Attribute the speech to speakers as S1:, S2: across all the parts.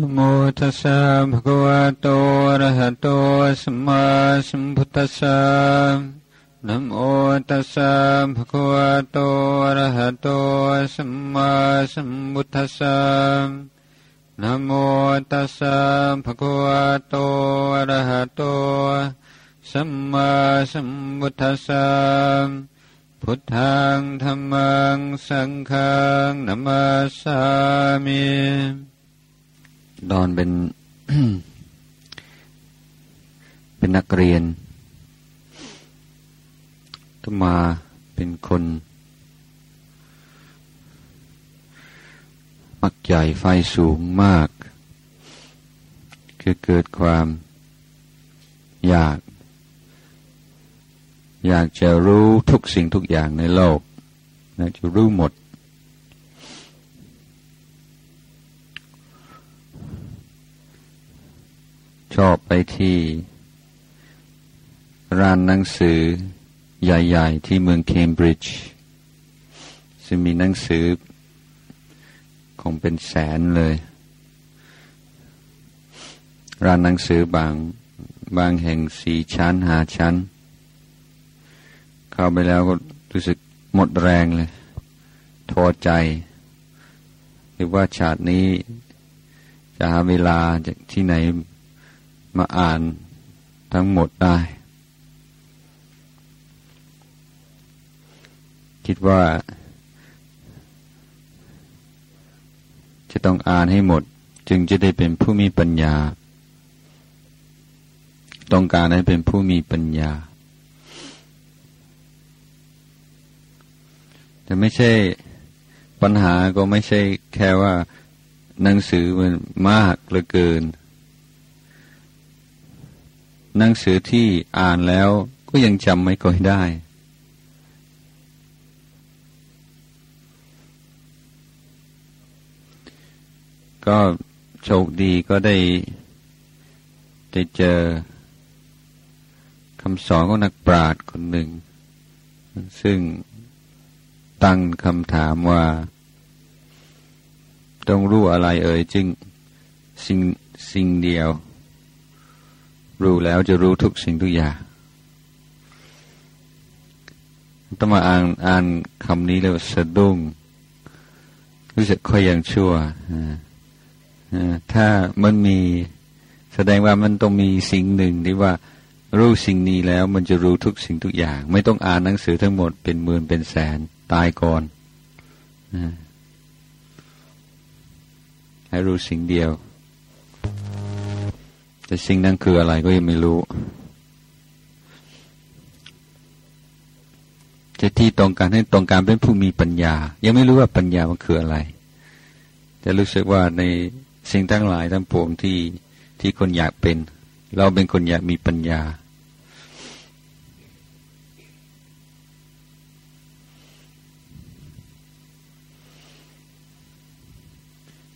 S1: นะโมตัสสะภะคะวะโตอะระหะโตสัมมาสัมพุทธัสสะนะโมตัสสะภะคะวะโตอะระหะโตสัมมาสัมพุทธัสสะนะโมตัสสะภะคะวะโตอะระหะโตสัมมาสัมพุทธัสสะพุทธังธรรมังสังฆังนัมาสามิ ดอนเป็น เป็นนักเรียนต้มาเป็นคน มักใหญ่ไฟสูงมาก คือเกิดความอยาก อยากจะรู้ทุกสิ่งทุกอย่างในโลกอยากจะรู้หมด ชอบไปที่ ร้านหนังสือใหญ่ ๆ ที่เมืองเคมบริดจ์ซึ่งมีหนังสือคงเป็นแสนเลย ร้านหนังสือบางบางแห่งสี่ชั้นหาชั้น เข้าไปแล้วก็รู้สึกหมดแรงเลยท้อใจ หรือว่าชาตินี้จะหาเวลาจากที่ไหน มาอ่านทั้งหมดได้ คิดว่า จะต้องอ่านให้หมด จึงจะได้เป็นผู้มีปัญญา ต้องการให้เป็นผู้มีปัญญา แต่ไม่ใช่ปัญหาก็ไม่ใช่แค่ว่าหนังสือมันมากเหลือเกิน หนังสือที่อ่านแล้วก็ยังจำไม่ค่อยได้ ก็โชคดีก็ได้ได้เจอคำสอนของนักปราชญ์คนหนึ่ง ซึ่งตั้งคำถามว่า ต้องรู้อะไรเอ่ยจึงสิ่งสิ่งเดียว รู้แล้วจะรู้ทุกสิ่งทุกอย่างต้องมาอ่านอ่านคำนี้แล้วสะดุ้ง รู้สึกค่อยยังชั่วถ้ามันมีแสดงว่ามันต้องมีสิ่งหนึ่งที่ว่ารู้สิ่งนี้แล้วมันจะรู้ทุกสิ่งทุกอย่าง ไม่ต้องอ่านหนังสือทั้งหมดเป็นหมื่นเป็นแสนตายก่อนให้รู้สิ่งเดียว แต่สิ่งนั้นคืออะไรก็ยังไม่รู้จะที่ต้องการให้ต้องการเป็นผู้มีปัญญา ยังไม่รู้ว่าปัญญามันคืออะไร แต่รู้สึกว่าในสิ่งทั้งหลายทั้งปวงที่ที่คนอยากเป็น เราเป็นคนอยากมีปัญญา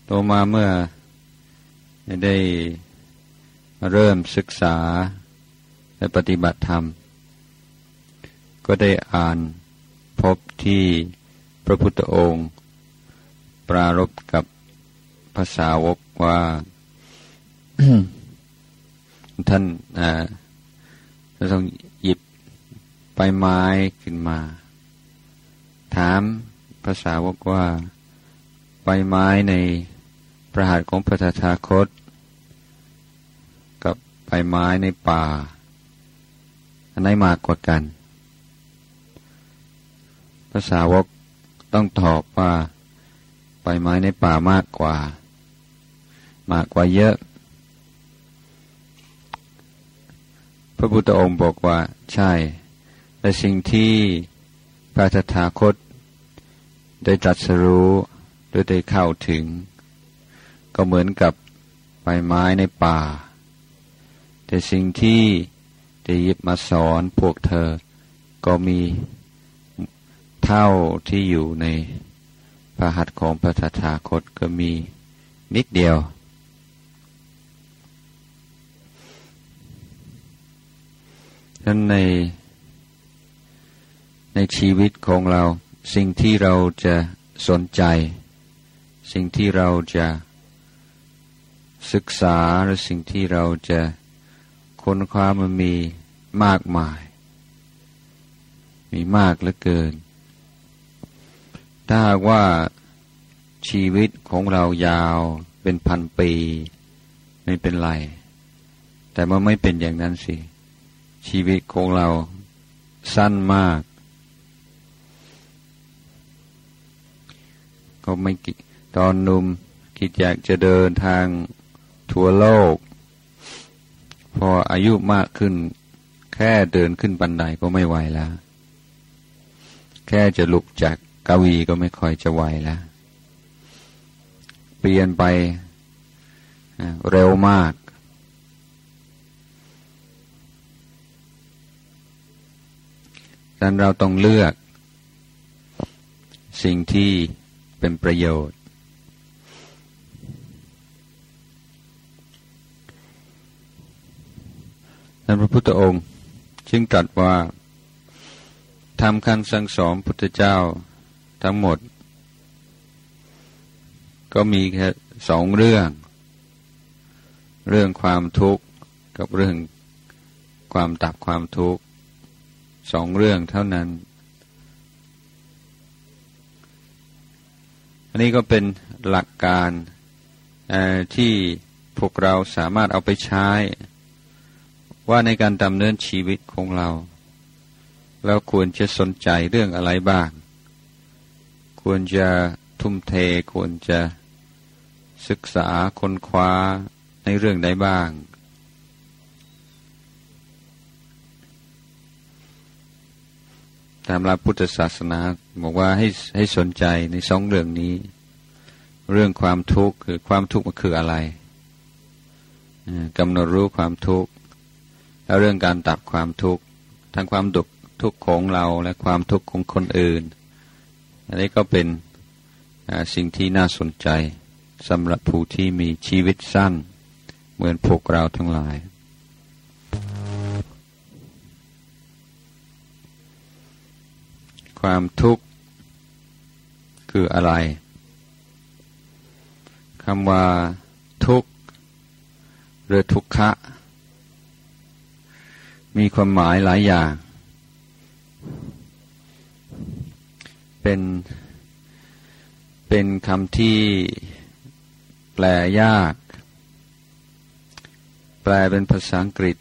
S1: โตมาเมื่อได้ เริ่มศึกษาและปฏิบัติธรรม ก็ได้อ่านพบที่พระพุทธองค์ ปรารบกับภาษาวกว่า ท่านจะต้องหยิบใบไม้ขึ้นมา ถามภาษาวกว่าใบไม้ในประหัตของพระธาคต ใบไม้ในป่า อันไหนมากกว่ากัน ภาษาวกต้องตอบว่าใบไม้ในป่ามากกว่า มากกว่าเยอะ พระพุทธองค์บอกว่า ใช่แต่สิ่งที่พระธาคต ได้ตรัสรู้หรือได้เข้าถึง ก็เหมือนกับใบไม้ในป่า แต่สิ่งที่ได้ยิบมาสอนพวกเธอ ก็มีเท่าที่อยู่ในพระหัตถ์ของพระธาคตก็มีนิดเดียวนั้นในในชีวิตของเราสิ่งที่เราจะสนใจ สิ่งที่เราจะศึกษาหรือสิ่งที่เราจะ ค้นคว้ามันมีมากมาย มีมากเหลือเกิน ถ้าหากว่าชีวิตของเรายาวเป็นพันปี ไม่เป็นไร แต่มันไม่เป็นอย่างนั้นสิ ชีวิตของเราสั้นมาก ก็ไม่ตอนนุ่มคิดอยากจะเดินทางทั่วโลก พออายุมากขึ้น แค่เดินขึ้นบันไดก็ไม่ไหวแล้ว แค่จะลุกจากกวีก็ไม่ค่อยจะไหวแล้วเปลี่ยนไปเร็วมาก ดังนั้นเราต้องเลือก สิ่งที่เป็นประโยชน์ ท่านพระพุทธองค์จึงตรัสว่าทำคันสั่งสอนพุทธเจ้าทั้งหมด ก็มีแค่สองเรื่อง เรื่องความทุกข์กับเรื่องความตับความทุกข์สองเรื่องเท่านั้น อันนี้ก็เป็นหลักการที่พวกเราสามารถเอาไปใช้ ว่าในการดำเนินชีวิตของเรา เราควรจะสนใจเรื่องอะไรบ้าง ควรจะทุ่มเทควรจะศึกษาค้นคว้าในเรื่องใดบ้าง ตามหลักพุทธศาสนาบอกว่าให้ให้สนใจในสองเรื่องนี้ เรื่องความทุกข์คือความทุกข์มันคืออะไรกำหนดรู้ความทุกข์ แล้วเรื่องการตัดความทุกข์ทั้งความดุกทุกข์ของเราและความทุกข์ของคนอื่น อันนี้ก็เป็นสิ่งที่น่าสนใจสำหรับผู้ที่มีชีวิตสั้น เหมือนพวกเราทั้งหลาย ความทุกข์คืออะไรคำว่าทุกข์หรือทุกขะ มีความหมายหลายอย่าง เป็นเป็นคำที่แปลยาก แปลเป็นภาษาอังกฤษ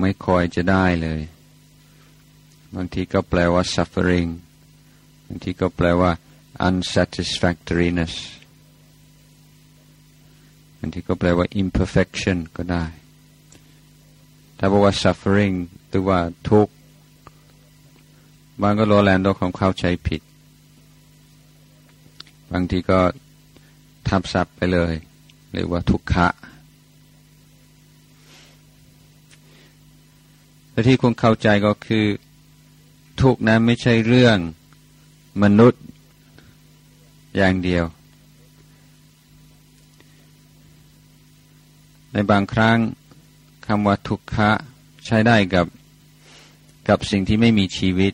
S1: ไม่ค่อยจะได้เลย บางทีก็แปลว่า suffering บางทีก็แปลว่า unsatisfactoriness บางทีก็แปลว่า imperfection ก็ได้ ถ้าบอกว่า suffering หรือว่าทุกข์บางก็โลแลนด์ด้วยความเข้าใจผิด บางทีก็ทับศัพท์ไปเลยเรียกว่าทุกขะแต่ที่คุณเข้าใจก็คือ ทุกนั้นไม่ใช่เรื่องมนุษย์อย่างเดียว ในบางครั้ง คำว่าทุกขะใช้ได้กับกับสิ่งที่ไม่มีชีวิต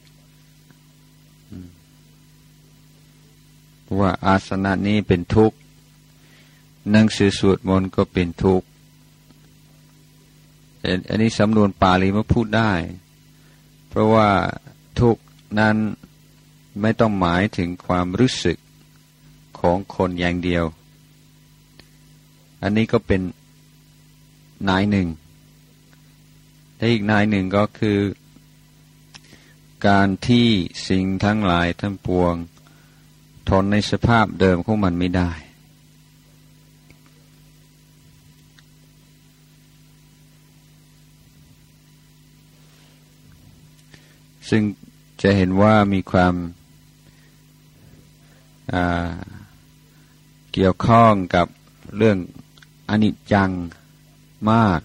S1: ว่าอาสนะนี้เป็นทุกข์หนังสือสวดมนต์ก็เป็นทุกข์อันนี้สำนวนปาลีมาพูดได้ เพราะว่าทุกนั้นไม่ต้องหมายถึงความรู้สึกของคนอย่างเดียว อันนี้ก็เป็นนายหนึ่ง และอีกนายหนึ่งก็คือ การที่สิ่งทั้งหลายทั้งปวง ทนในสภาพเดิมของมันไม่ได้ ซึ่งจะเห็นว่ามีความเกี่ยวข้องกับเรื่องอนิจจังมาก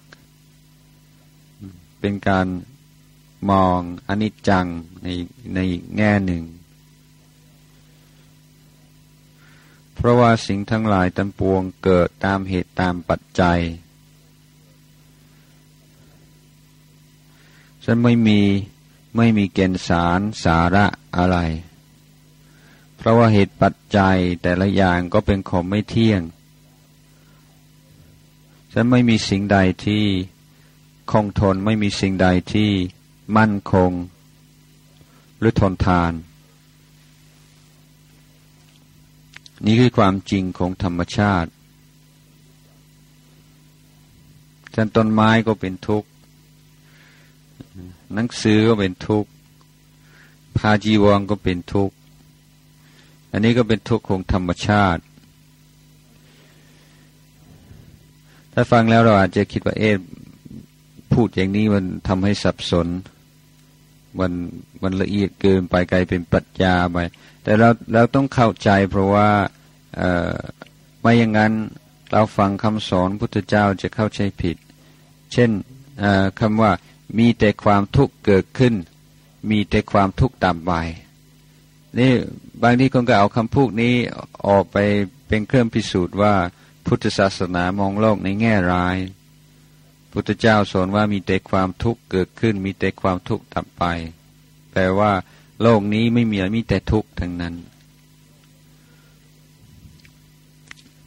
S1: เป็นการมองอนิจจังในในแง่หนึ่ง เพราะว่าสิ่งทั้งหลายตั้งปวงเกิดตามเหตุตามปัจจัย ฉันไม่มีไม่มีเกณฑ์สารสาระอะไร เพราะว่าเหตุปัจจัยแต่ละอย่างก็เป็นของไม่เที่ยง ฉันไม่มีสิ่งใดที่ คงทนไม่มีสิ่งใดที่มั่นคง หรือทนทาน นี่คือความจริงของธรรมชาติฉันต้นไม้ก็เป็นทุกข์ หนังสือก็เป็นทุกข์พาจีวรก็เป็นทุกข์ อันนี้ก็เป็นทุกข์ของธรรมชาติ ถ้าฟังแล้วเราอาจจะคิดว่าเอ๊ะ พูดอย่างนี้มันทำให้สับสน มันมันละเอียดเกินไปไกลเป็นปรัชญาไป แต่เราเราต้องเข้าใจเพราะว่าไม่อย่างนั้นเราฟังคำสอนพุทธเจ้าจะเข้าใจผิด เช่นคำว่ามีแต่ความทุกข์เกิดขึ้น มีแต่ความทุกข์ตามไปนี่บางทีคนก็เอาคำพูดนี้ออกไปเป็นเครื่องพิสูจน์ว่าพุทธศาสนามองโลกในแง่ร้าย พุทธเจ้าสอนว่ามีแต่ความทุกข์เกิดขึ้น มีแต่ความทุกข์ตับไป แปลว่า โลกนี้ไม่มีมีแต่ทุกข์ทั้งนั้น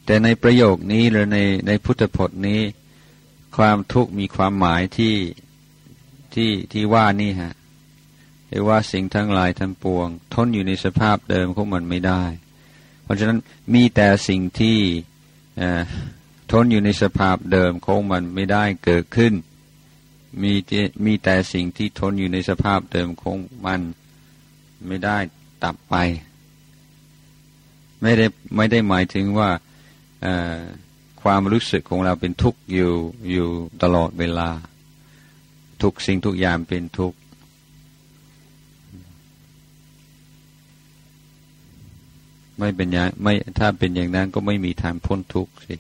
S1: แต่ในประโยคนี้หรือในในพุทธพจน์นี้ ความทุกข์มีความหมายที่ที่ที่ว่านี่ฮะเรียกว่าสิ่งทั้งหลายทั้งปวง ทนอยู่ในสภาพเดิมของมันไม่ได้ เพราะฉะนั้นมีแต่สิ่งที่ ทนอยู่ในสภาพเดิมของมันไม่ได้เกิดขึ้น มีมีแต่สิ่งที่ทนอยู่ในสภาพเดิมของมันไม่ได้ตับไป ไม่ได้ไม่ได้หมายถึงว่าความรู้สึกของเราเป็นทุกข์อยู่อยู่ตลอดเวลา ทุกสิ่งทุกอย่างเป็นทุกข์ไม่เป็นอย่างไม่ถ้าเป็นอย่างนั้นก็ไม่มีทางพ้นทุกข์สิ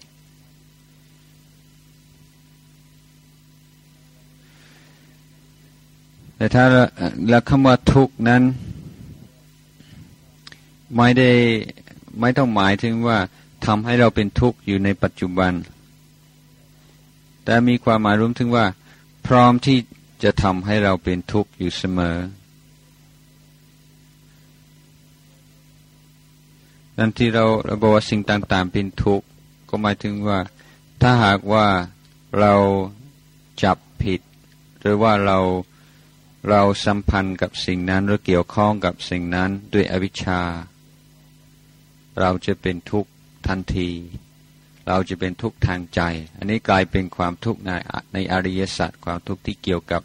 S1: แต่ถ้าแล้วคำว่าทุกนั้น ไม่ได้ไม่ต้องหมายถึงว่าทำให้เราเป็นทุกข์อยู่ในปัจจุบัน แต่มีความหมายรวมถึงว่า พร้อมที่จะทำให้เราเป็นทุกข์อยู่เสมอดังที่เราเราบอกว่าสิ่งต่างๆเป็นทุกข์ก็หมายถึงว่า ถ้าหากว่าเราจับผิด หรือว่าเรา เราสัมพันธ์กับสิ่งนั้นหรือเกี่ยวข้องกับสิ่งนั้นด้วยอวิชชา เราจะเป็นทุกข์ทันที เราจะเป็นทุกข์ทางใจ อันนี้กลายเป็นความทุกข์ในในอริยสัจความทุกข์ที่เกี่ยวกับ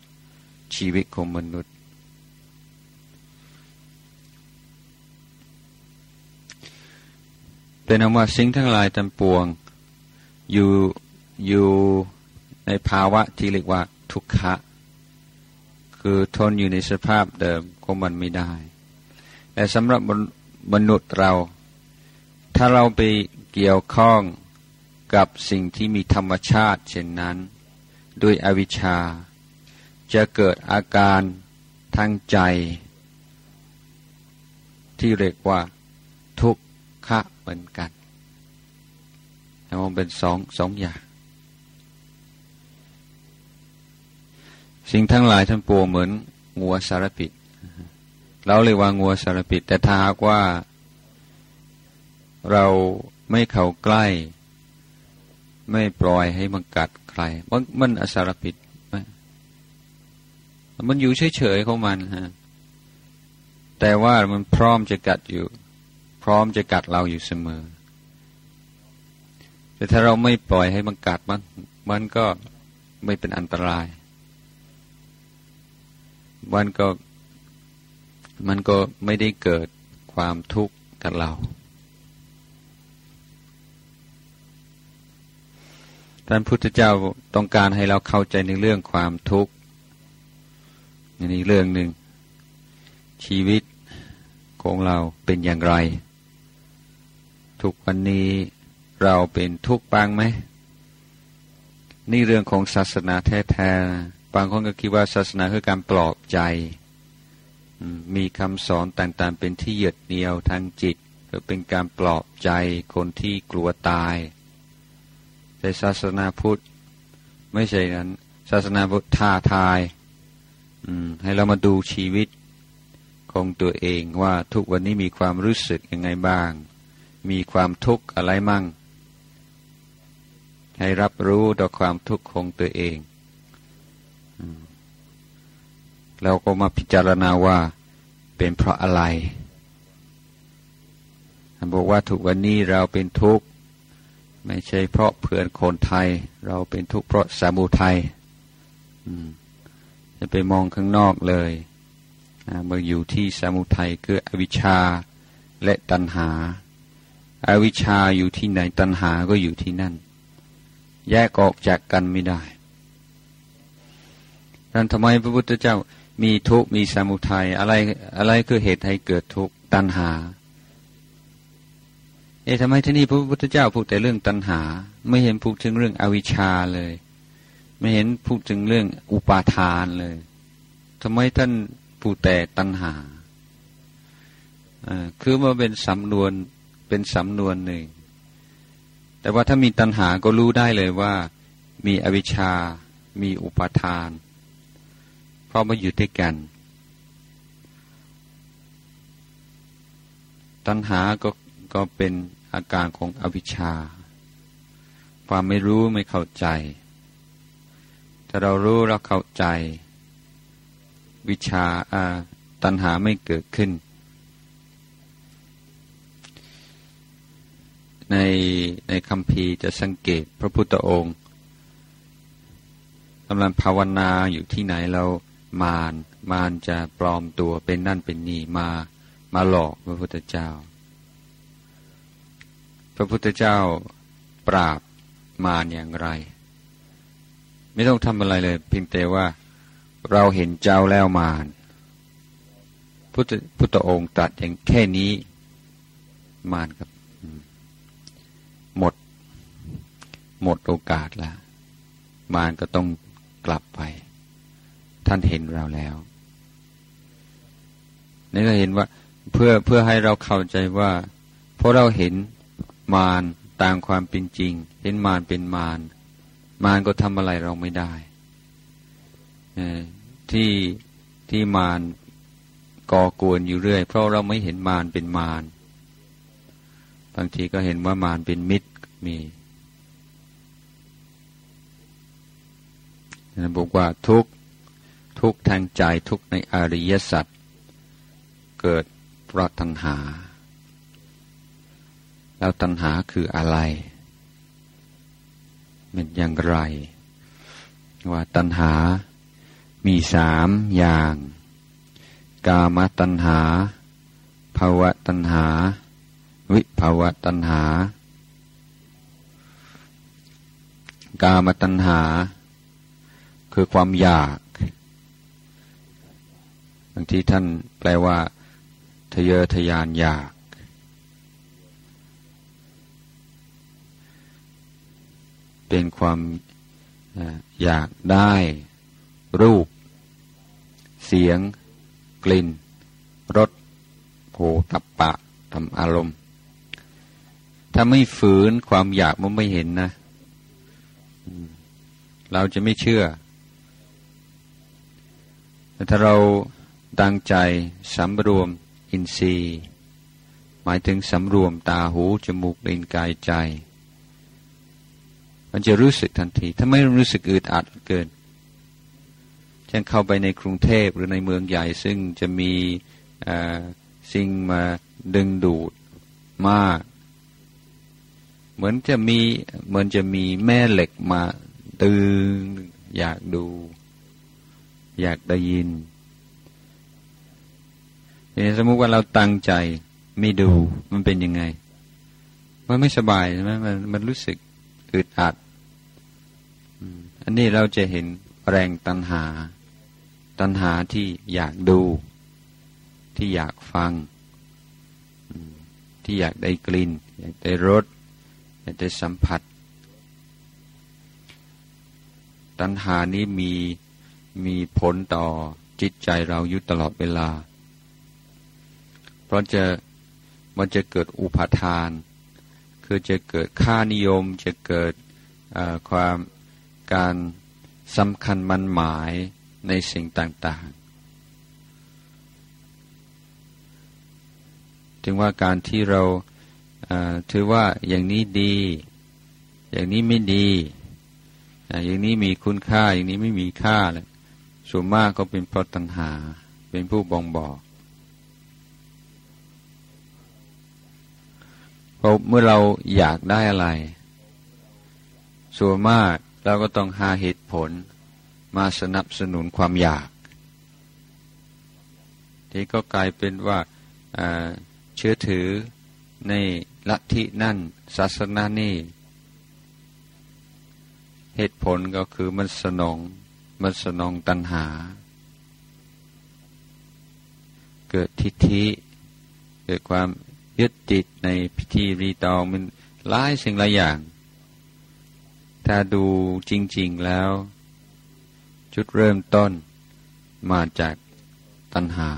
S1: ชีวิตของมนุษย์ เป็นอว่าสิ่งทั้งหลายทั้งปวงอยู่อยู่ในภาวะที่เรียกว่าทุกขะ คือทนอยู่ในสภาพเดิมของมันไม่ได้ แต่สำหรับมนุษย์เรา ถ้าเราไปเกี่ยวข้องกับสิ่งที่มีธรรมชาติเช่นนั้น ด้วยอวิชชา จะเกิดอาการทางใจ ที่เรียกว่า ทุกขะเหมือนกันมองเป็นสองสองอย่าง สิ่งทั้งหลายทั้งปวงเหมือนงัวสารพิษเราเลยกว่างัวสารพิษแต่ถ้าหากว่า เราไม่เข้าใกล้ ไม่ปล่อยให้มันกัดใครมันมันอสารพิษมันอยู่เฉยๆของมันฮะแต่ว่ามันพร้อมจะกัดอยู่ พร้อมจะกัดเราอยู่เสมอ แต่ถ้าเราไม่ปล่อยให้มันกัดมันมันก็ไม่เป็นอันตราย มันก็มันก็ไม่ได้เกิดความทุกข์กับเรา ท่านพุทธเจ้าต้องการให้เราเข้าใจในเรื่องความทุกข์นี่เรื่องหนึ่ง ชีวิตของเราเป็นอย่างไร ทุกวันนี้เราเป็นทุกข์บ้างไหม นี่เรื่องของศาสนาแท้ๆางคนก็คิดว่าศาสนาคือการปลอบใจ มีคำสอนต่างๆ เป็นที่ยึดเหนี่ยวทางจิต ก็เป็นการปลอบใจคนที่กลัวตาย แต่ศาสนาพุทธไม่ใช่นั้น ศาสนาพุทธท้าทายให้เรามาดูชีวิตของตัวเองว่าทุกวันนี้มีความรู้สึกยังไงบ้าง มีความทุกข์อะไรมั่ง ให้รับรู้ต่อความทุกข์ของตัวเอง เราก็มาพิจารณาว่าเป็นเพราะอะไรบอกว่าทุกวันนี้เราเป็นทุกข์ไม่ใช่เพราะเพื่อนคนไทย เราเป็นทุกข์เพราะสามุทัยจะไปมองข้างนอกเลยเมื่ออยู่ที่สามุทัยคืออวิชชาและตัณหาอาวิชชาอยู่ที่ไหนตัณหาก็อยู่ที่นั่น แยกออกจากกันไม่ได้ดังนั้นทำไมพระพุทธเจ้า มีทุกข์มีสมุทัยอะไรอะไรคือเหตุให้เกิดทุกข์ตัณหา เอ๊ะทำไมที่นี่พระพุทธเจ้าพูดแต่เรื่องตัณหา ไม่เห็นพูดถึงเรื่องอวิชชาเลย ไม่เห็นพูดถึงเรื่องอุปาทานเลยทำไมท่านพูดแต่ตัณหาคือมาเป็นสำนวนเป็นสำนวนหนึ่ง แต่ว่าถ้ามีตัณหาก็รู้ได้เลยว่า มีอวิชชา มีอุปาทาน เพรามาอยู่ด้วยกัน ตัณหาก็ก็เป็นอาการของอวิชชา ความไม่รู้ไม่เข้าใจ ถ้าเรารู้เราเข้าใจ วิชาตัณหาไม่เกิดขึ้น ในในคำพีจะสังเกตพระพุทธองค์กำลังภาวนาอยู่ที่ไหนเรา มารมารจะปลอมตัวเป็นนั่นเป็นนี่มา มาหลอกพระพุทธเจ้า พระพุทธเจ้าปราบมารอย่างไร ไม่ต้องทำอะไรเลย เพียงแต่ว่าเราเห็นเจ้าแล้วมารพุทธพุทธองค์ตรัสอย่างแค่นี้มารกับ หมด หมดโอกาสแล้ว มารก็ต้องกลับไป ท่านเห็นเราแล้วนี่ก็เห็นว่าเพื่อเพื่อให้เราเข้าใจว่าเพราะเราเห็นมารตามความเป็นจริง เห็นมารเป็นมารมารก็ทำอะไรเราไม่ได้ที่ที่มารก่อกวนอยู่เรื่อย เพราะเราไม่เห็นมารเป็นมารบางทีก็เห็นว่ามารเป็นมิตรมีนะบอกว่าทุก ทุกทางใจทุกในอริยสัจเกิดเพราะตัณหา แล้วตัณหาคืออะไรเป็นอย่างไร ว่าตัณหามีสามอย่าง กามตัณหาภาวะตัณหา วิภาวะตัณหา กามตัณหา คือความอยากางทีท่านแปลว่า ทะเยอทะยานอยาก เป็นความอยากได้ รูป เสียง กลิ่นรสโผตับปะทำอารมณ์ ถ้าไม่ฝืนความอยากมันไม่เห็นนะ เราจะไม่เชื่อ แต่ถ้าเรา ดังใจสำรวมอินทรีย์ หมายถึงสำรวมตาหูจมูกลิ้นกายใจ มันจะรู้สึกทันที ถ้าไม่รู้สึกอึดอัดเกินเช่นเข้าไปในกรุงเทพหรือในเมืองใหญ่ ซึ่งจะมีสิ่งมาดึงดูดมาก เหมือนจะมีเหมือนจะมีแม่เหล็กมาตึงอยากดู อยากได้ยิน สมมุติว่าเราตั้งใจไม่ดูมันเป็นยังไง มันไม่สบายใช่ไหมมันมันรู้สึกอึดอัดอันนี้เราจะเห็นแรงตัณหา ตัณหาที่อยากดู ที่อยากฟัง ที่อยากได้กลิ่น อยากได้รสอยากได้สัมผัส ตัณหานี้มีมีผลต่อจิตใจเราอยู่ตลอดเวลา เพราะจะมันจะเกิดอุปาทาน คือจะเกิดค่านิยมจะเกิดความการสำคัญมันหมายในสิ่งต่างๆ ถึงว่าการที่เราถือว่าอย่างนี้ดี อย่างนี้ไม่ดี อย่างนี้มีคุณค่า อย่างนี้ไม่มีค่าเลยส่วนมากก็เป็นเพราะตัณหา เป็นผู้บ่งบอก เพราะเมื่อเราอยากได้อะไร ส่วนมากเราก็ต้องหาเหตุผลมาสนับสนุนความอยาก ที่ก็กลายเป็นว่าเชื่อถือในลัทธินั่นศาสนานี่ เหตุผลก็คือมันสนองมันสนองตัณหา เกิดทิฏฐิเกิดความ ยึดติดในพิธีรีตองมันหลายสิ่งหลายอย่าง ถ้าดูจริง ๆแล้ว จุดเริ่มต้นมาจากตัณหา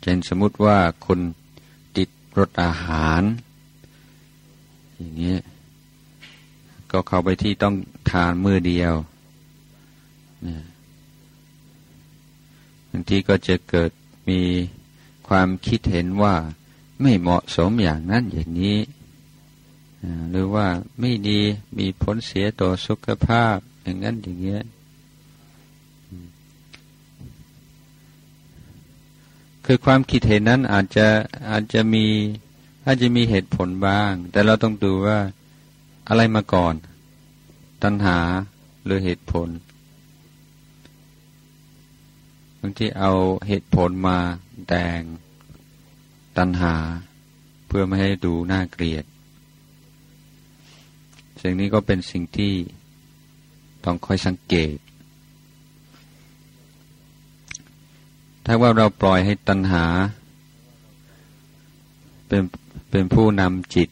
S1: เช่นสมมติว่าคนติดรสอาหาร อย่างนี้ ก็เข้าไปที่ต้องทานมือเดียวบางทีก็จะเกิดมีความคิดเห็นว่าไม่เหมาะสมอย่างนั้นอย่างนี้ หรือว่าไม่ดีมีผลเสียต่อสุขภาพอย่างนั้นอย่างเงี้ยคือความคิดเห็นนั้นอาจจะอาจจะมีอาจจะมีเหตุผลบ้าง แต่เราต้องดูว่า อะไรมาก่อน ตัณหาหรือเหตุผลบางทีเอาเหตุผลมาแดงตัณหา เพื่อไม่ให้ดูน่าเกลียด สิ่งนี้ก็เป็นสิ่งที่ต้องคอยสังเกต ถ้าว่าเราปล่อยให้ตัณหา เป็นเป็นผู้นำจิต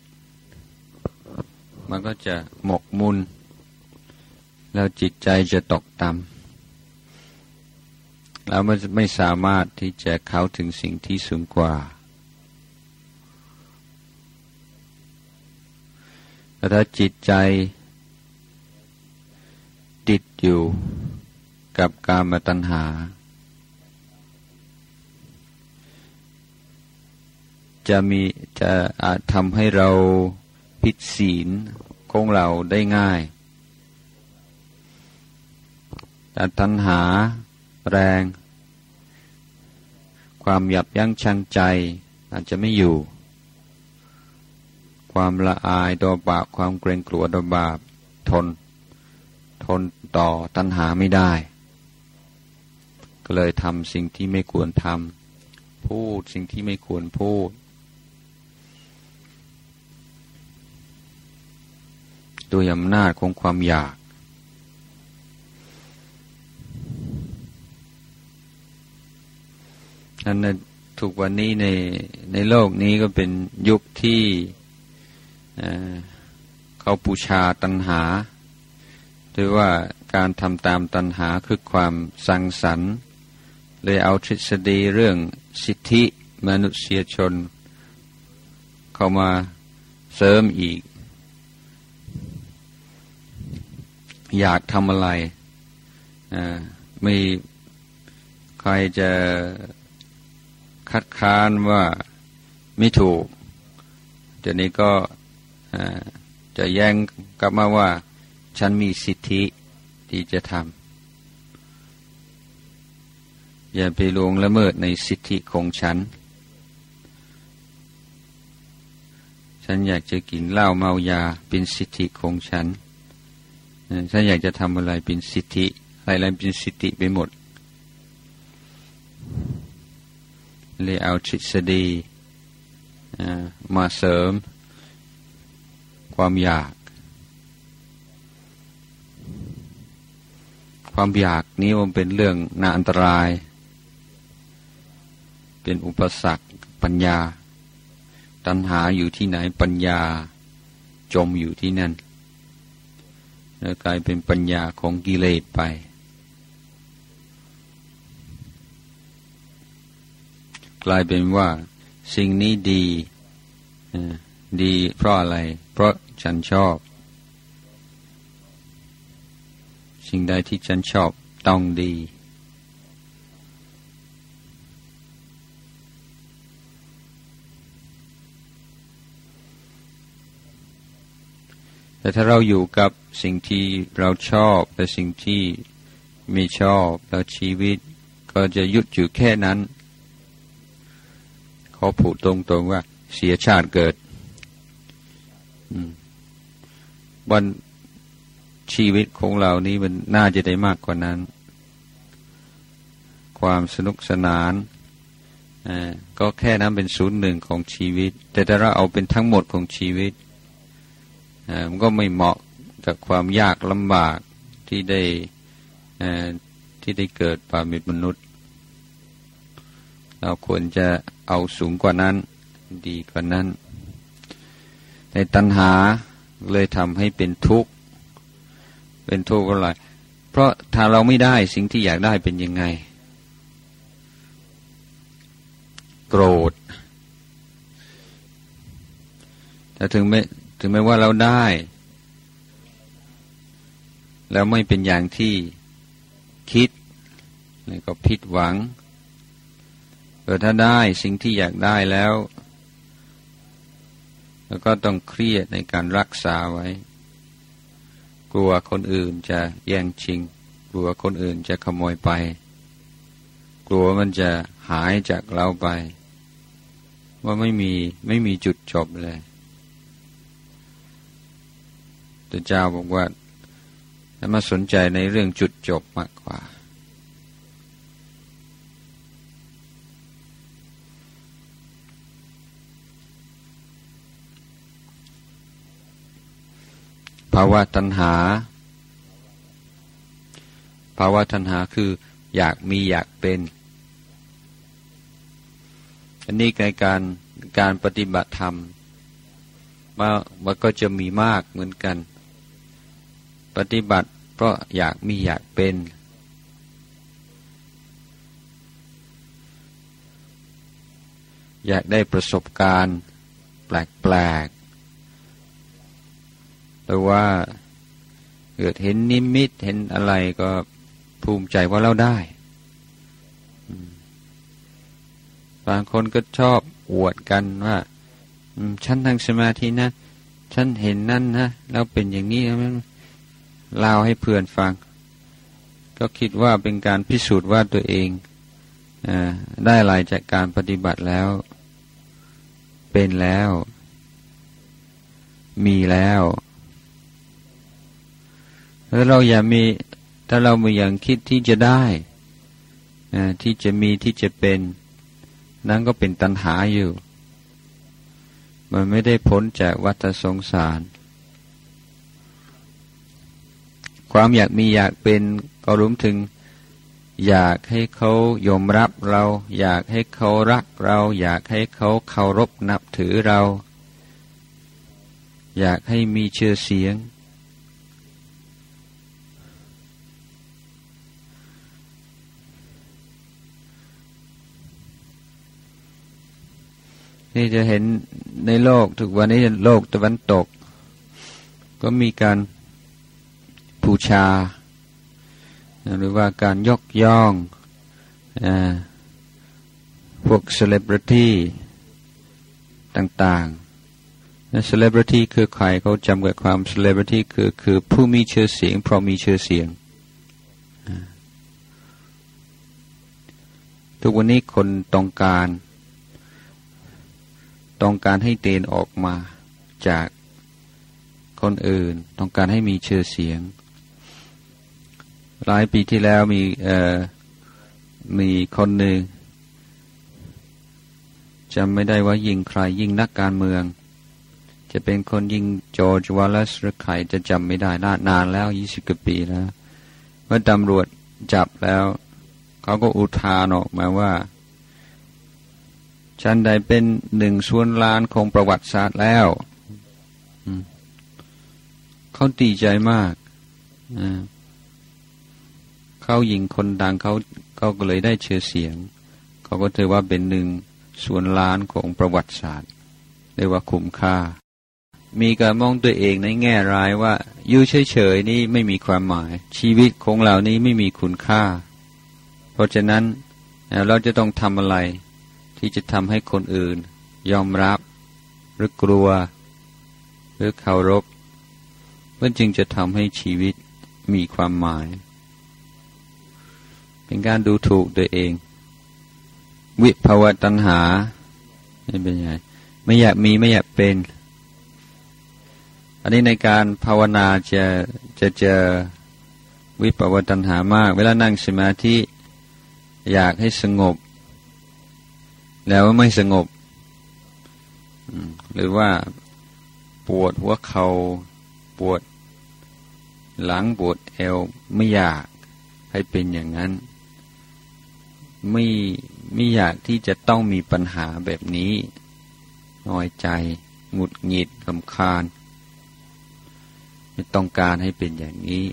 S1: มันก็จะหมกมุนแล้วจิตใจจะตกต่ำแล้วมันไม่สามารถที่จะเข้าถึงสิ่งที่สูงกว่า แต่ถ้าจิตใจติดอยู่กับกามตัณหา จะมีจะอาจทำให้เรา ผิดศีลของเราได้ง่ายแต่ตัณหาแรง ความหยับยั้งชั่งใจอาจจะไม่อยู่ ความละอายต่อบาปความเกรงกลัวต่อบาปทน ทนต่อตัณหาไม่ได้ ก็เลยทำสิ่งที่ไม่ควรทำพูดสิ่งที่ไม่ควรพูด โดยอำนาจของความอยาก อันนั้นถูกวันนี้ในในโลกนี้ก็เป็นยุคที่เขาปูชาตัณหาหรือว่าการทำตามตัณหาคือความสังสรรค์เลยเอาทฤษฎีเรื่องสิทธิมนุษยชน เข้ามาเสริมอีก อยากทำอะไรไม่ใครจะคัดค้านว่าไม่ถูกเดี๋ยวนี้ก็จะแย้งกลับมาว่า ฉันมีสิทธิที่จะทำอย่าไปลวงละเมิดในสิทธิของฉัน ฉันอยากจะกินเหล้าเมายาเป็นสิทธิของฉัน ถ้าอยากจะทำอะไรเป็นสิทธิอะไรเป็นสิทธิไปหมดเลยเอาทฤษฎีมาเสริมความอยาก ความอยากนี้มันเป็นเรื่องน่าอันตราย เป็นอุปสรรคปัญญา ตัณหาอยู่ที่ไหนปัญญา จมอยู่ที่นั่น แล้วกลายเป็นปัญญาของกิเลสไป กลายเป็นว่าสิ่งนี้ดีดีเพราะอะไร เพราะฉันชอบ สิ่งใดที่ฉันชอบต้องดี แต่ถ้าเราอยู่กับ สิ่งที่เราชอบและสิ่งที่ไม่ชอบแล้วชีวิต ก็จะยุดอยู่แค่นั้น เขาพูดตรงๆว่า เสียชาติเกิดวันชีวิตของเรานี้มันน่าจะได้มากกว่านั้น ความสนุกสนานก็แค่นั้นเป็นศูนย์หนึ่งของชีวิต แต่ถ้าเราเอาเป็นทั้งหมดของชีวิตมันก็ไม่เหมาะ กับความยากลำบากที่ได้ที่ได้เกิดปามิตรมนุษย์ เราควรจะเอาสูงกว่านั้นดีกว่านั้น ในตัณหาเลยทำให้เป็นทุกข์ เป็นทุกข์อะไรเพราะถ้าเราไม่ได้สิ่งที่อยากได้เป็นยังไง โกรธแต่ถึงแม้ถึงแม้ว่าเราได้ แล้วไม่เป็นอย่างที่คิดแล้วก็ผิดหวังแต่ถ้าได้สิ่งที่อยากได้แล้ว แล้วก็ต้องเครียดในการรักษาไว้ กลัวคนอื่นจะแย่งชิง กลัวคนอื่นจะขโมยไป กลัวมันจะหายจากเราไป ว่าไม่มีไม่มีจุดจบเลยพระเจ้าบอกว่า ให้มาสนใจในเรื่องจุดจบมากกว่า ภาวะตัณหา ภาวะตัณหาคืออยากมีอยากเป็น อันนี้ในการการปฏิบัติธรรมว่ามันก็จะมีมากเหมือนกัน ฏิบัติเพราะอยากมีอยากเป็น อยากได้ประสบการณ์ แปลกๆหรือว่าเกิดเห็นนิมิตเห็นอะไรก็ภูมิใจว่าเราได้บางคนก็ชอบอวดกันว่าฉันทางสมาธินะ ฉันเห็นนั่นนะแล้วเป็นอย่างนี้แล้ว เล่าให้เพื่อนฟัง ก็คิดว่าเป็นการพิสูจน์ว่าตัวเองอได้อะไรจากการปฏิบัติแล้ว เป็นแล้ว มีแล้วถ้าเราอย่ามีถ้าเราไม่ยังคิดที่จะได้ที่จะมีที่จะเป็น นั้นก็เป็นตัณหาอยู่ มันไม่ได้พ้นจากวัฏสงสาร ความอยากมีอยากเป็นก็รวมถึง อยากให้เขายอมรับเรา อยากให้เขารักเรา อยากให้เขาเคารพนับถือเรา อยากให้มีเชื่อเสียง นี่จะเห็นในโลกทุกวันนี้โลกตะวันตก ก็มีการ บูชา หรือว่าการยกย่องอพวกเซเลบริตี้ต่างๆเซเลบริตี้คือใครเขาจำกัดความเซเลบริตี้คือคือผู้มีชื่อเสียง เพราะมีชื่อเสียง ทุกวันนี้คนต้องการ ต้องการให้เตนออกมาจากคนอื่น ต้องการให้มีชื่อเสียง หลายปีที่แล้วมีเอ่อมีคนหนึ่งจำไม่ได้ว่ายิงใครยิงนักการเมือง จะเป็นคนยิงจอร์จวอลเลสหรือใครจะจำไม่ได้นานานแล้วยี่สิบกว่าปีแล้วเมื่อตำรวจจับแล้ว เขาก็อุทานออกมาว่า ฉันได้เป็นหนึ่งส่วนล้านของประวัติศาสตร์แล้วเขาตีใจมาก เขายิงคนดังเขาเขาก็เลยได้เชื่อเสียง เขาก็ถือว่าเป็นหนึ่งส่วนล้านของประวัติศาสตร์เรียกว่าคุ้มค่า มีการมองตัวเองในแง่ร้ายว่าอยู่เฉยๆนี่ไม่มีความหมาย ชีวิตของเรานี้ไม่มีคุณค่า เพราะฉะนั้นเราจะต้องทำอะไร ที่จะทำให้คนอื่น ยอมรับ หรือกลัว หรือเคารพมันจึงจะทำให้ชีวิตมีความหมาย เป็นการดูถูกตัวเอง วิภวตัณหาไม่เป็นไงไม่อยากมีไม่อยากเป็น อันนี้ในการภาวนาจะจะเจอวิปวตัญหามาก เวลานั่งสมาธิอยากให้สงบ แล้วไม่สงบ หรือว่าปวดหัวเขา่าปวดหลังปวดเอวไม่อยากให้เป็นอย่างนั้น ไม่ไม่อยากที่จะต้องมีปัญหาแบบนี้น้อยใจหงุดหงิดลำคาญ ไม่ต้องการให้เป็นอย่างนี้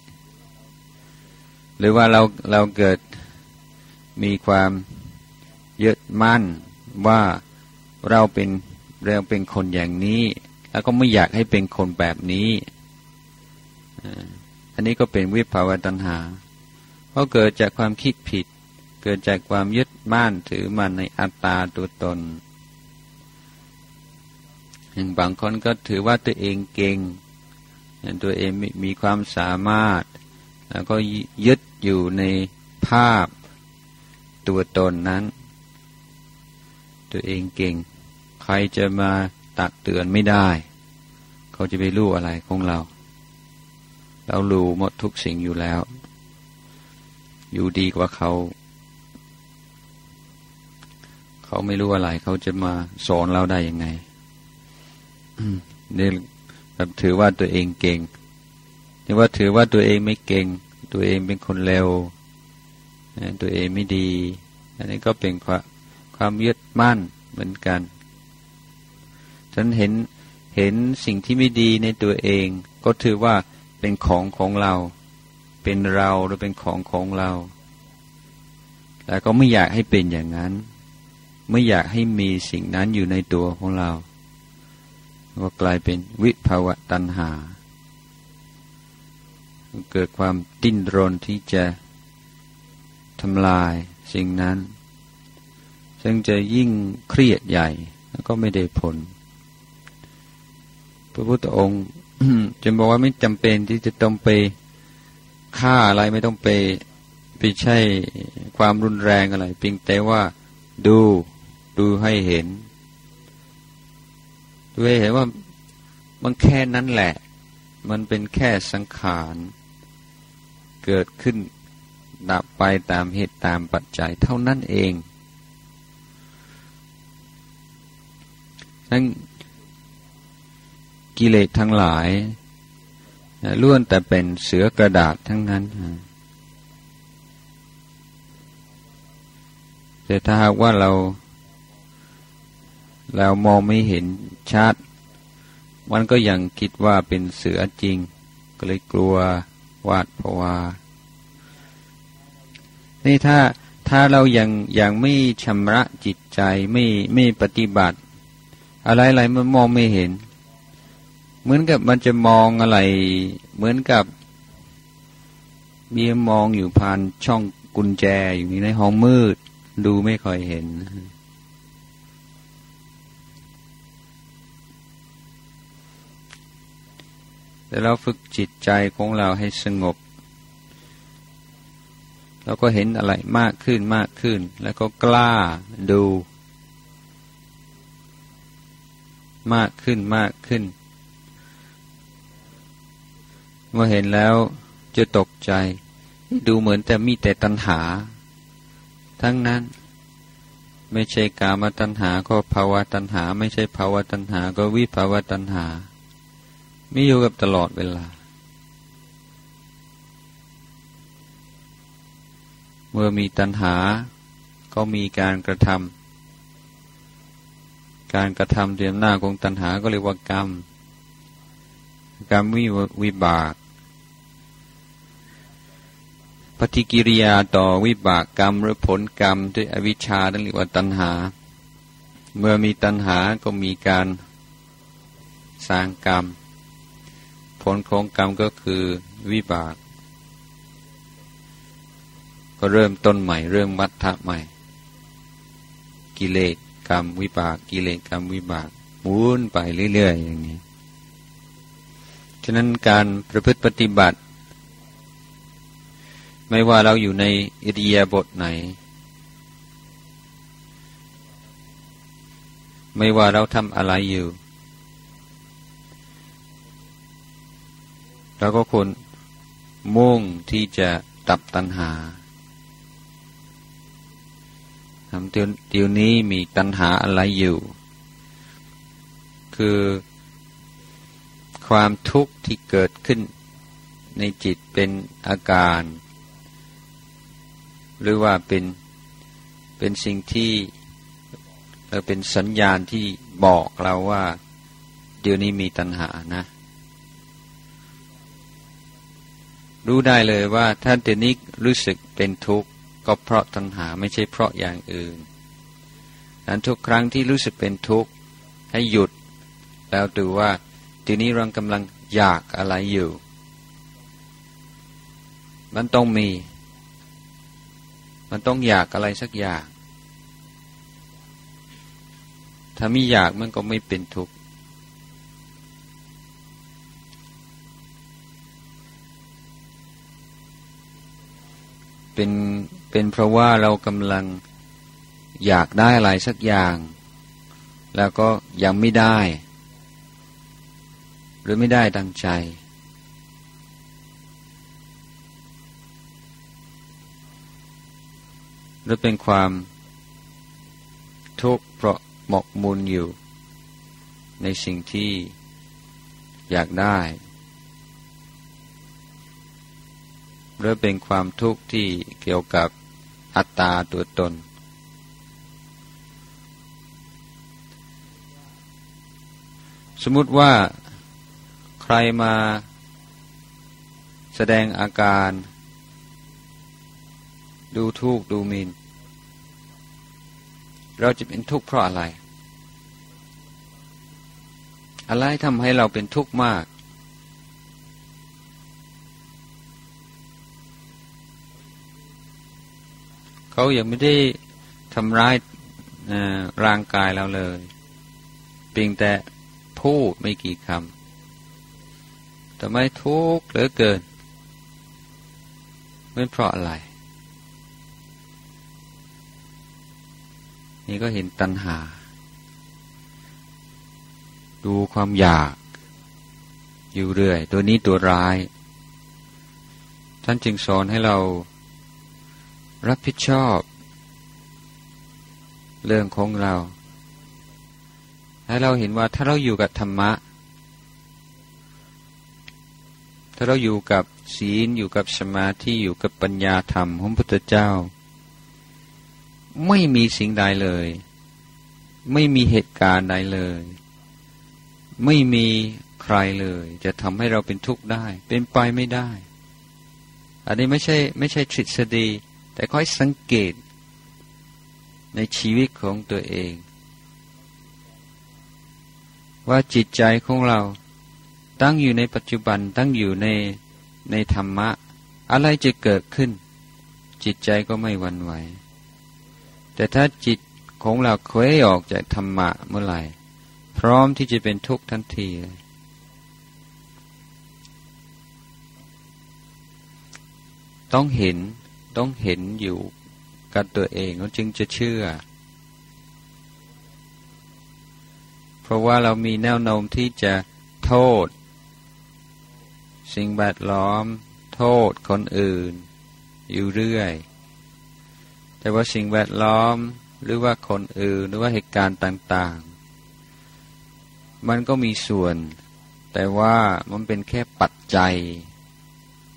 S1: หรือว่าเราเราเกิดมีความยึดมั่นว่าเราเป็นเราเป็นคนอย่างนี้ แล้วก็ไม่อยากให้เป็นคนแบบนี้อันนี้ก็เป็นวิภาวะตัณหา เพราะเกิดจากความคิดผิด เกิดจากความยึดมั่นถือมันในอัตตาตัวตนอย่างบางคนก็ถือว่าตัวเองเก่งตัวเองมีความสามารถ แล้วก็ยึดอยู่ในภาพตัวตนนั้น ตัวเองเก่ง ใครจะมาตักเตือนไม่ได้ เขาจะไปรู้อะไรของเรา เรารู้หมดทุกสิ่งอยู่แล้ว อยู่ดีกว่าเขา เขาไม่รู้อะไร เขาจะมาสอนเราได้ยังไงนี่แบบถือว่าตัวเองเก่งนี่ว่าถือว่าตัวเองไม่เก่ง ตัวเองเป็นคนเร็วตัวเองไม่ดี อันนี้ก็เป็นความความยึดมั่นเหมือนกันฉันเห็นเห็นสิ่งที่ไม่ดีในตัวเอง ก็ถือว่าเป็นของของเรา เป็นเราหรือเป็นของของเรา แล้วก็ไม่อยากให้เป็นอย่างนั้น ไม่อยากให้มีสิ่งนั้นอยู่ในตัวของเรา ก็กลายเป็นวิภาวะตัณหา เกิดความดิ้นรนที่จะทำลายสิ่งนั้น ซึ่งจะยิ่งเครียดใหญ่แล้วก็ไม่ได้ผล พระพุทธองค์จึงบอกว่าไม่จำเป็นที่จะต้องไปฆ่าอะไรไม่ต้องไปไปใช่ความรุนแรงอะไรเพียงแต่ว่าดู ดูให้เห็น ดูให้เห็นว่ามันแค่นั้นแหละ มันเป็นแค่สังขาร เกิดขึ้นดับไปตามเหตุตามปัจจัยเท่านั้นเองนั่นกิเลสทั้งหลายล้วนแต่เป็นเสือกระดาษทั้งนั้น แต่ถ้าหากว่าเรา เรามองไม่เห็นชัด มันก็ยังคิดว่าเป็นเสือจริง ก็เลยกลัววาดภาวานี่ถ้าถ้าเรายังยังไม่ชำระจิตใจไม่ไม่ปฏิบัติ อะไรๆมันมองไม่เห็น เหมือนกับมันจะมองอะไร เหมือนกับมีมองอยู่ผ่านช่องกุญแจอยู่ในห้องมืด ดูไม่ค่อยเห็น แต่เราฝึกจิตใจของเราให้สงบ เราก็เห็นอะไรมากขึ้นมากขึ้น แล้วก็กล้าดู มากขึ้นมากขึ้น เมื่อเห็นแล้วจะตกใจ ดูเหมือนแต่มีแต่ตัณหา ทั้งนั้นไม่ใช่กามตัณหาก็ภาวะตัณหา ไม่ใช่ภาวะตัณหาก็วิภาวะตัณหา มีอยู่กับตลอดเวลา เมื่อมีตัณหาก็มีการกระทำการกระทำเตรียมหน้าของตัณหาก็เรียกว่ากรรมกรรมวิวิบาก ปฏิกิริยาต่อวิบากกรรมหรือผลกรรมด้วยอวิชชาเรียกว่าตัณหา เมื่อมีตัณหาก็มีการสร้างกรรม ลของกรรมก็คือวิบาก ก็เริ่มต้นใหม่ เริ่มวัฏฏะใหม่ กิเลสกรรมวิบาก กิเลสกรรมวิบากหมุนไปเรื่อยๆอย่างนี้ ฉะนั้นการประพฤติปฏิบัติ ไม่ว่าเราอยู่ในอิริยาบถไหน ไม่ว่าเราทำอะไรอยู่ เราก็ควรมุ่งที่จะตับตัณหาทำเดี๋ยวนี้มีตัณหาอะไรอยู่ คือความทุกข์ที่เกิดขึ้นในจิตเป็นอาการ หรือว่าเป็นเป็นสิ่งที่เราเป็นสัญญาณที่บอกเราว่า เดี๋ยวนี้มีตัณหานะ รู้ได้เลยว่าท่านเดนี้รู้สึกเป็นทุกข์ก็เพราะตัณหาไม่ใช่เพราะอย่างอื่นนั้นทุกครั้งที่รู้สึกเป็นทุกข์ให้หยุด แล้วดูว่าทีนี้เรากำลังอยากอะไรอยู่ มันต้องมี มันต้องอยากอะไรสักอย่าง ถ้าไม่อยากมันก็ไม่เป็นทุกข์ เป็นเป็นเพราะว่าเรากำลังอยากได้อะไรสักอย่าง แล้วก็ยังไม่ได้ หรือไม่ได้ดังใจ หรือเป็นความทุกข์เพราะหมกมุนอยู่ ในสิ่งที่อยากได้ หรือเป็นความทุกข์ที่เกี่ยวกับอัตตาตัวตน สมมติว่าใครมาแสดงอาการ ดูทุกข์ดูมิน เราจะเป็นทุกข์เพราะอะไร อะไรทำให้เราเป็นทุกข์มาก เขายังไม่ได้ทำร้ายร่างกายเราเลยเพียงแต่พูดไม่กี่คำทำไมทุกข์เหลือเกินเป็นเพราะอะไร นี่ก็เห็นตัณหา ดูความอยาก อยู่เรื่อย ตัวนี้ตัวร้าย ท่านจึงสอนให้เรา รับผิดชอบ เรื่องของเรา ให้เราเห็นว่าถ้าเราอยู่กับธรรมะ ถ้าเราอยู่กับศีลอยู่กับสมาธิอยู่กับปัญญาธรรมของพระพุทธเจ้า ไม่มีสิ่งใดเลย ไม่มีเหตุการณ์ใดเลย ไม่มีใครเลย จะทำให้เราเป็นทุกข์ได้ เป็นไปไม่ได้ อันนี้ไม่ใช่ไม่ใช่ทฤษฎี แต่ค่อยสังเกตในชีวิตของตัวเอง ว่าจิตใจของเราตั้งอยู่ในปัจจุบันตั้งอยู่ในในธรรมะ อะไรจะเกิดขึ้น จิตใจก็ไม่หวั่นไหว แต่ถ้าจิตของเราเคยออกจากธรรมะเมื่อไหร่ พร้อมที่จะเป็นทุกข์ทันทีเลยต้องเห็น ต้องเห็นอยู่กับตัวเองเราจึงจะเชื่อ เพราะว่าเรามีแนวโน้มที่จะโทษ สิ่งแวดล้อม โทษคนอื่น อยู่เรื่อย แต่ว่าสิ่งแวดล้อมหรือว่าคนอื่นหรือว่าเหตุการณ์ต่าง ๆ มันก็มีส่วน แต่ว่ามันเป็นแค่ปัจจัย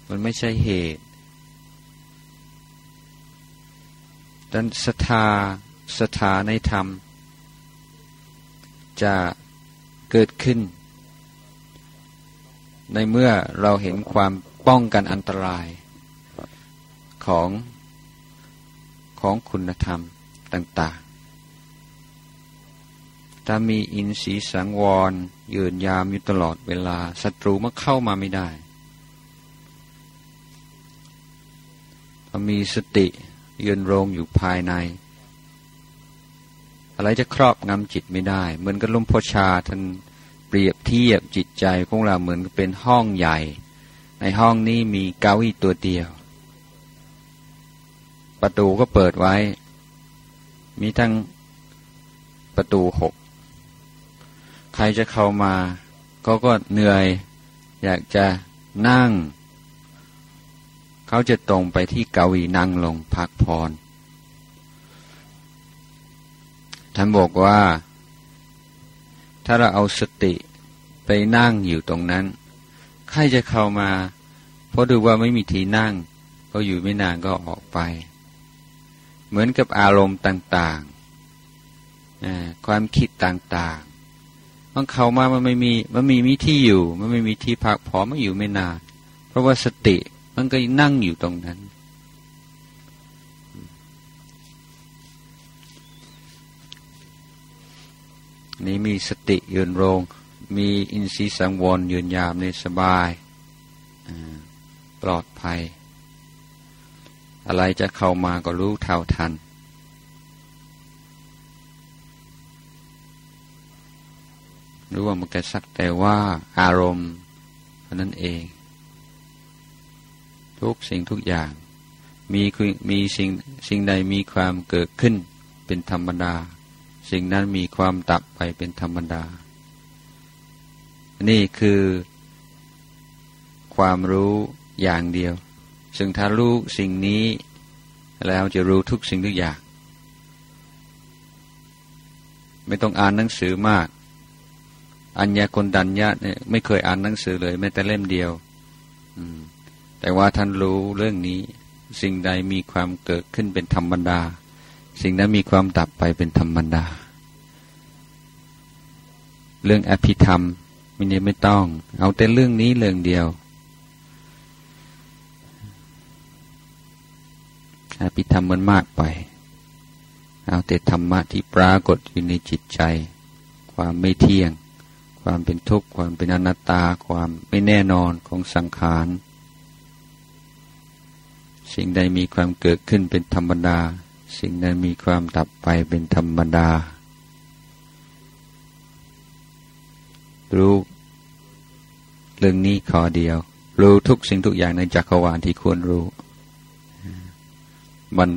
S1: มันไม่ใช่เหตุ ดันศรัทธาสถาในธรรม จะเกิดขึ้น ในเมื่อเราเห็นความป้องกันอันตรายของของคุณธรรมต่าง ๆ ถ้ามีอินทรีย์สังวร ยืนยามอยู่ตลอดเวลาศัตรูมันเข้ามาไม่ได้ ถ้ามีสติ ยืนโรงอยู่ภายใน อะไรจะครอบงำจิตไม่ได้ เหมือนกับลมพชาท่านเปรียบเทียบจิตใจของเราเหมือนเป็นห้องใหญ่ ในห้องนี้มีเก้าอี้ตัวเดียว ประตูก็เปิดไว้ มีทั้งประตูหกใครจะเข้ามาเขาก็เหนื่อย อยากจะนั่ง เขาจะตรงไปที่เกาอีนั่งลงพักพร ท่านบอกว่า ถ้าเราเอาสติไปนั่งอยู่ตรงนั้น ใครจะเข้ามา เพราะดูว่าไม่มีที่นั่ง ก็อยู่ไม่นานก็ออกไป เหมือนกับอารมณ์ต่างๆ ความคิดต่างๆมันเข้ามามันไม่มี มันมีมีที่อยู่ มันไม่มีที่พักพอมันอยู่ไม่นาน เพราะว่าสติ มันก็นั่งอยู่ตรงนั้น นี้มีสติยืนรงมีอินทรีย์สังวรยืนยามในสบายปลอดภัย อะไรจะเข้ามาก็รู้เท่าทัน รู้ว่ามันแค่สักแต่ว่าอารมณ์เท่านั้นเอง ทุกสิ่งทุกอย่าง มีมีสิ่งสิ่งใดมีความเกิดขึ้นเป็นธรรมดา สิ่งนั้นมีความดับไปเป็นธรรมดา นี่คือความรู้อย่างเดียว ซึ่งถ้ารู้สิ่งนี้ แล้วจะรู้ทุกสิ่งทุกอย่าง ไม่ต้องอ่านหนังสือมาก อัญญาคนดัญญาเนี่ยไม่เคยอ่านหนังสือเลยแม้แต่เล่มเดียว แต่ว่าท่านรู้เรื่องนี้ สิ่งใดมีความเกิดขึ้นเป็นธรรมดา สิ่งนั้นมีความดับไปเป็นธรรมดา เรื่องอภิธรรมมินยังไม่ต้อง เอาแต่เรื่องนี้เรื่องเดียวอภิธรรมมันมากไป เอาแต่ธรรมะที่ปรากฏอยู่ในจิตใจ ความไม่เที่ยง ความเป็นทุกข์ ความเป็นอนัตตา ความไม่แน่นอนของสังขาร สิ่งใดมีความเกิดขึ้นเป็นธรรมดา สิ่งนั้นมีความดับไปเป็นธรรมดา รู้เรื่องนี้ขอเดียว รู้ทุกสิ่งทุกอย่างในจักรวาลที่ควรรู้ มัน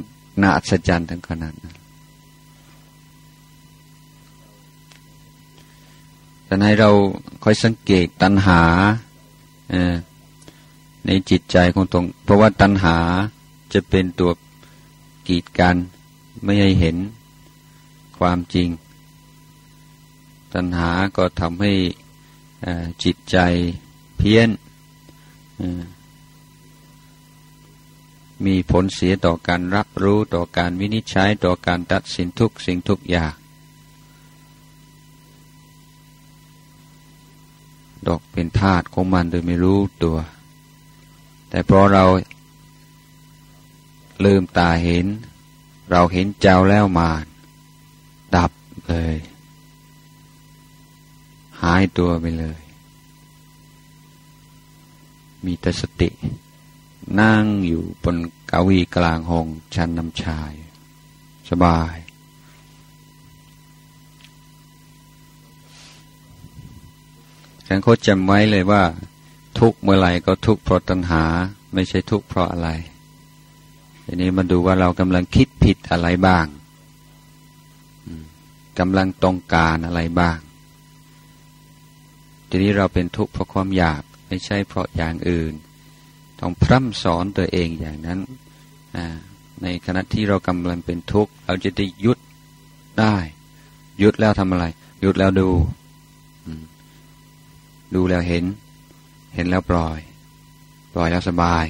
S1: น่าอัศจรรย์ทั้งขนาดนั้นแต่ให้เราคอยสังเกตตัณหา ในจิตใจของตรง เพราะว่าตัณหาจะเป็นตัวกีดกันไม่ให้เห็นความจริง ตัณหาก็ทำให้จิตใจเพี้ยน มีผลเสียต่อการรับรู้ต่อการวินิจฉัยต่อการตัดสินทุกสิ่งทุกอย่างดอกเป็นธาตุของมันโดยไม่รู้ตัว แต่พอเราลืมตาเห็น เราเห็นเจ้าแล้วมา ดับเลย หายตัวไปเลย มีแต่สติ นั่งอยู่บนเก้าอี้กลางห้องชั้นน้ำชาย สบาย ฉันโคจำไว้เลยว่า ทุกเมื่อไหร่ก็ทุกเพราะตัณหา ไม่ใช่ทุกเพราะอะไรทีนี้มาดูว่าเรากำลังคิดผิดอะไรบ้างกำลังตรงการอะไรบ้าง ทีนี้เราเป็นทุกข์เพราะความอยากไม่ใช่เพราะอย่างอื่น ต้องพร่ำสอนตัวเองอย่างนั้น ในขณะที่เรากำลังเป็นทุกข์เราจะได้ยุดได้ยุดแล้วทำอะไรยุดแล้วดู ดูแล้วเห็น เห็นแล้วปล่อย ปล่อยแล้วสบาย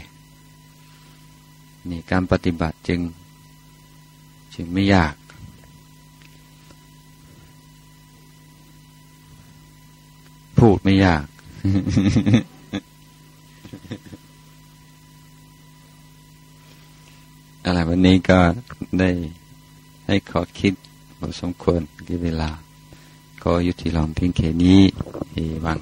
S1: นี่การปฏิบัติจึง จึงไม่ยาก พูดไม่ยาก อะไรวันนี้ก็ได้ให้ขอคิดพอสมควรกี่เวลา ก็ยุติลองเพียงแค่นี้เอวัง